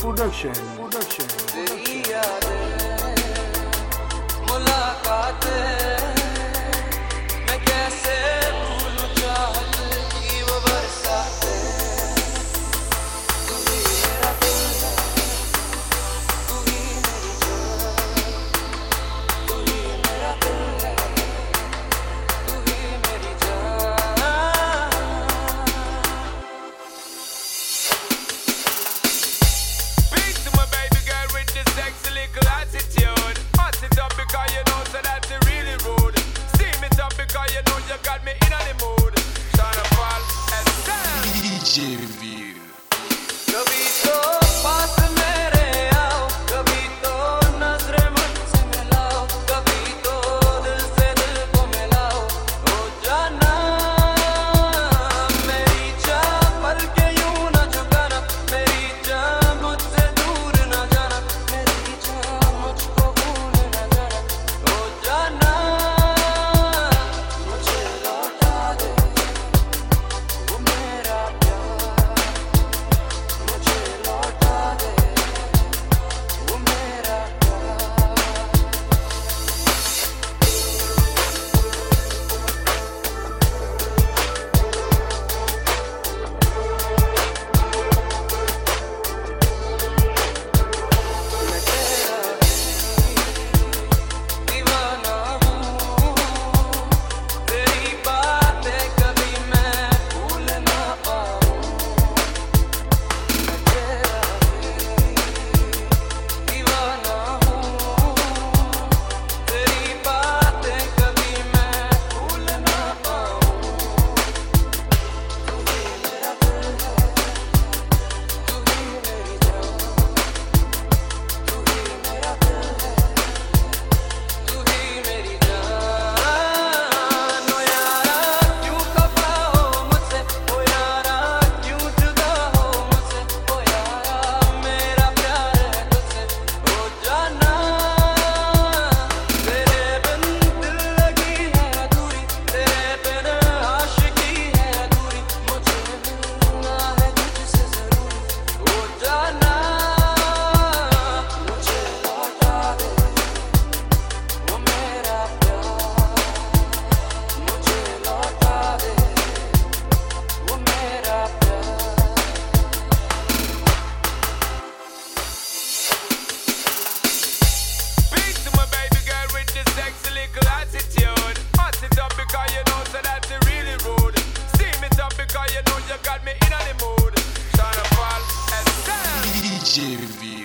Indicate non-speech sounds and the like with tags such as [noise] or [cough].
production. Production. production. Jimmy. got me in the mood. [laughs]